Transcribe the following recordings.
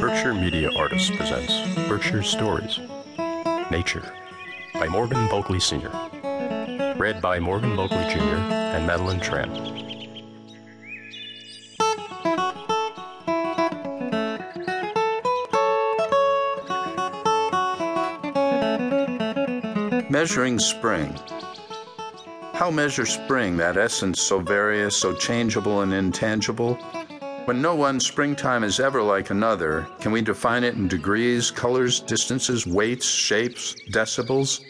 Berkshire Media Artists presents Berkshire Stories Nature by Morgan Bulkeley Sr. Read by Morgan Bulkeley Jr. and Madeline Tran. Measuring spring. How measure spring, that essence so various, so changeable and intangible? When no one springtime is ever like another, can we define it in degrees, colors, distances, weights, shapes, decibels?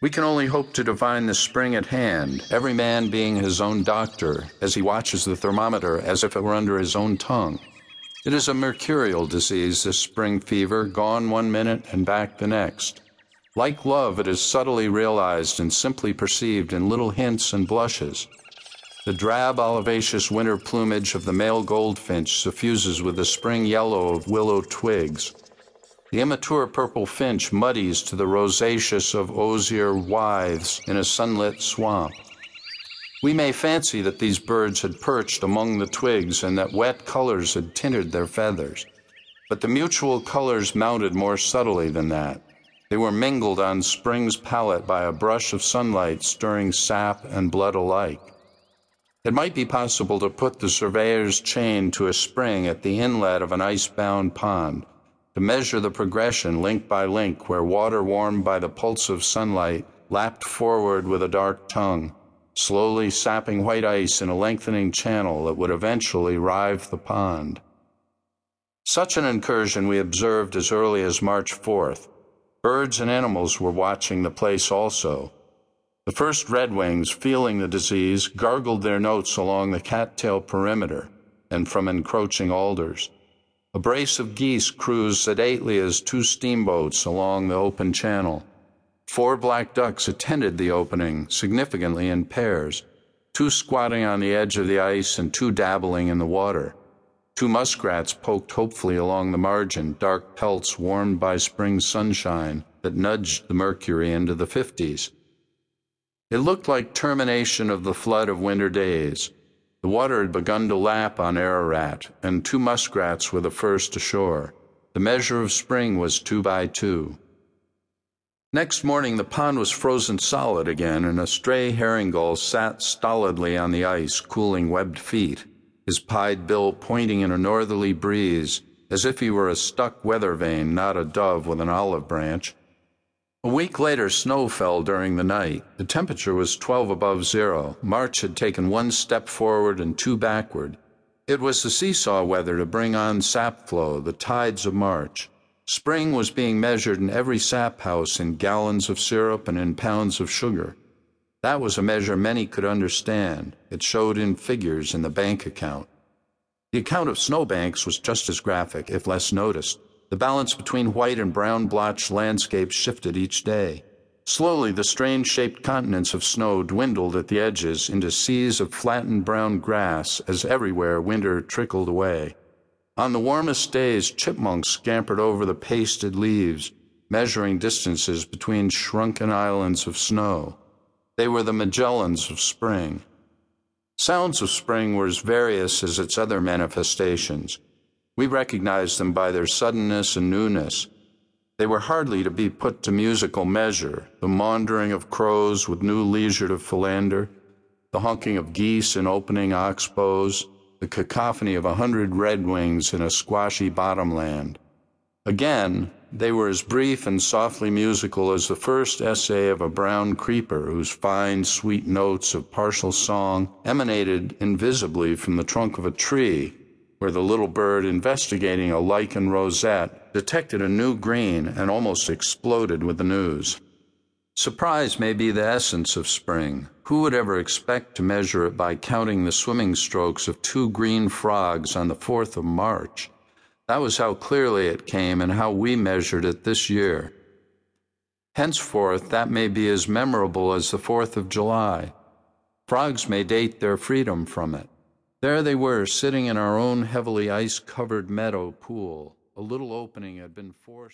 We can only hope to divine the spring at hand, every man being his own doctor, as he watches the thermometer as if it were under his own tongue. It is a mercurial disease, this spring fever, gone one minute and back the next. Like love, it is subtly realized and simply perceived in little hints and blushes. The drab olivaceous winter plumage of the male goldfinch suffuses with the spring yellow of willow twigs. The immature purple finch muddies to the rosaceous of osier withes in a sunlit swamp. We may fancy that these birds had perched among the twigs and that wet colors had tinted their feathers. But the mutual colors mounted more subtly than that. They were mingled on spring's palette by a brush of sunlight stirring sap and blood alike. It might be possible to put the surveyor's chain to a spring at the inlet of an ice-bound pond, to measure the progression link by link where water warmed by the pulse of sunlight lapped forward with a dark tongue, slowly sapping white ice in a lengthening channel that would eventually rive the pond. Such an incursion we observed as early as March 4th. Birds and animals were watching the place also, the first redwings, feeling the disease, gargled their notes along the cattail perimeter and from encroaching alders. A brace of geese cruised sedately as two steamboats along the open channel. Four black ducks attended the opening, significantly in pairs, two squatting on the edge of the ice and two dabbling in the water. Two muskrats poked hopefully along the margin, dark pelts warmed by spring sunshine that nudged the mercury into the fifties. It looked like termination of the flood of winter days. The water had begun to lap on Ararat, and two muskrats were the first ashore. The measure of spring was two by two. Next morning, the pond was frozen solid again, and a stray herring gull sat stolidly on the ice, cooling webbed feet, his pied bill pointing in a northerly breeze, as if he were a stuck weather vane, not a dove with an olive branch. A week later, snow fell during the night. The temperature was 12 above zero. March had taken one step forward and two backward. It was the seesaw weather to bring on sap flow, the tides of March. Spring was being measured in every sap house in gallons of syrup and in pounds of sugar. That was a measure many could understand. It showed in figures in the bank account. The account of snowbanks was just as graphic, if less noticed. The balance between white and brown blotched landscapes shifted each day. Slowly, the strange shaped continents of snow dwindled at the edges into seas of flattened brown grass as everywhere winter trickled away. On the warmest days, chipmunks scampered over the pasted leaves, measuring distances between shrunken islands of snow. They were the Magellans of spring. Sounds of spring were as various as its other manifestations. We recognized them by their suddenness and newness. They were hardly to be put to musical measure the maundering of crows with new leisure to philander, the honking of geese in opening oxbows, the cacophony of a hundred redwings in a squashy bottomland. Again, they were as brief and softly musical as the first essay of a brown creeper whose fine, sweet notes of partial song emanated invisibly from the trunk of a tree where the little bird investigating a lichen rosette detected a new green and almost exploded with the news. Surprise may be the essence of spring. Who would ever expect to measure it by counting the swimming strokes of two green frogs on the 4th of March? That was how clearly it came and how we measured it this year. Henceforth, that may be as memorable as the 4th of July. Frogs may date their freedom from it. There they were, sitting in our own heavily ice covered meadow pool. A little opening had been forced.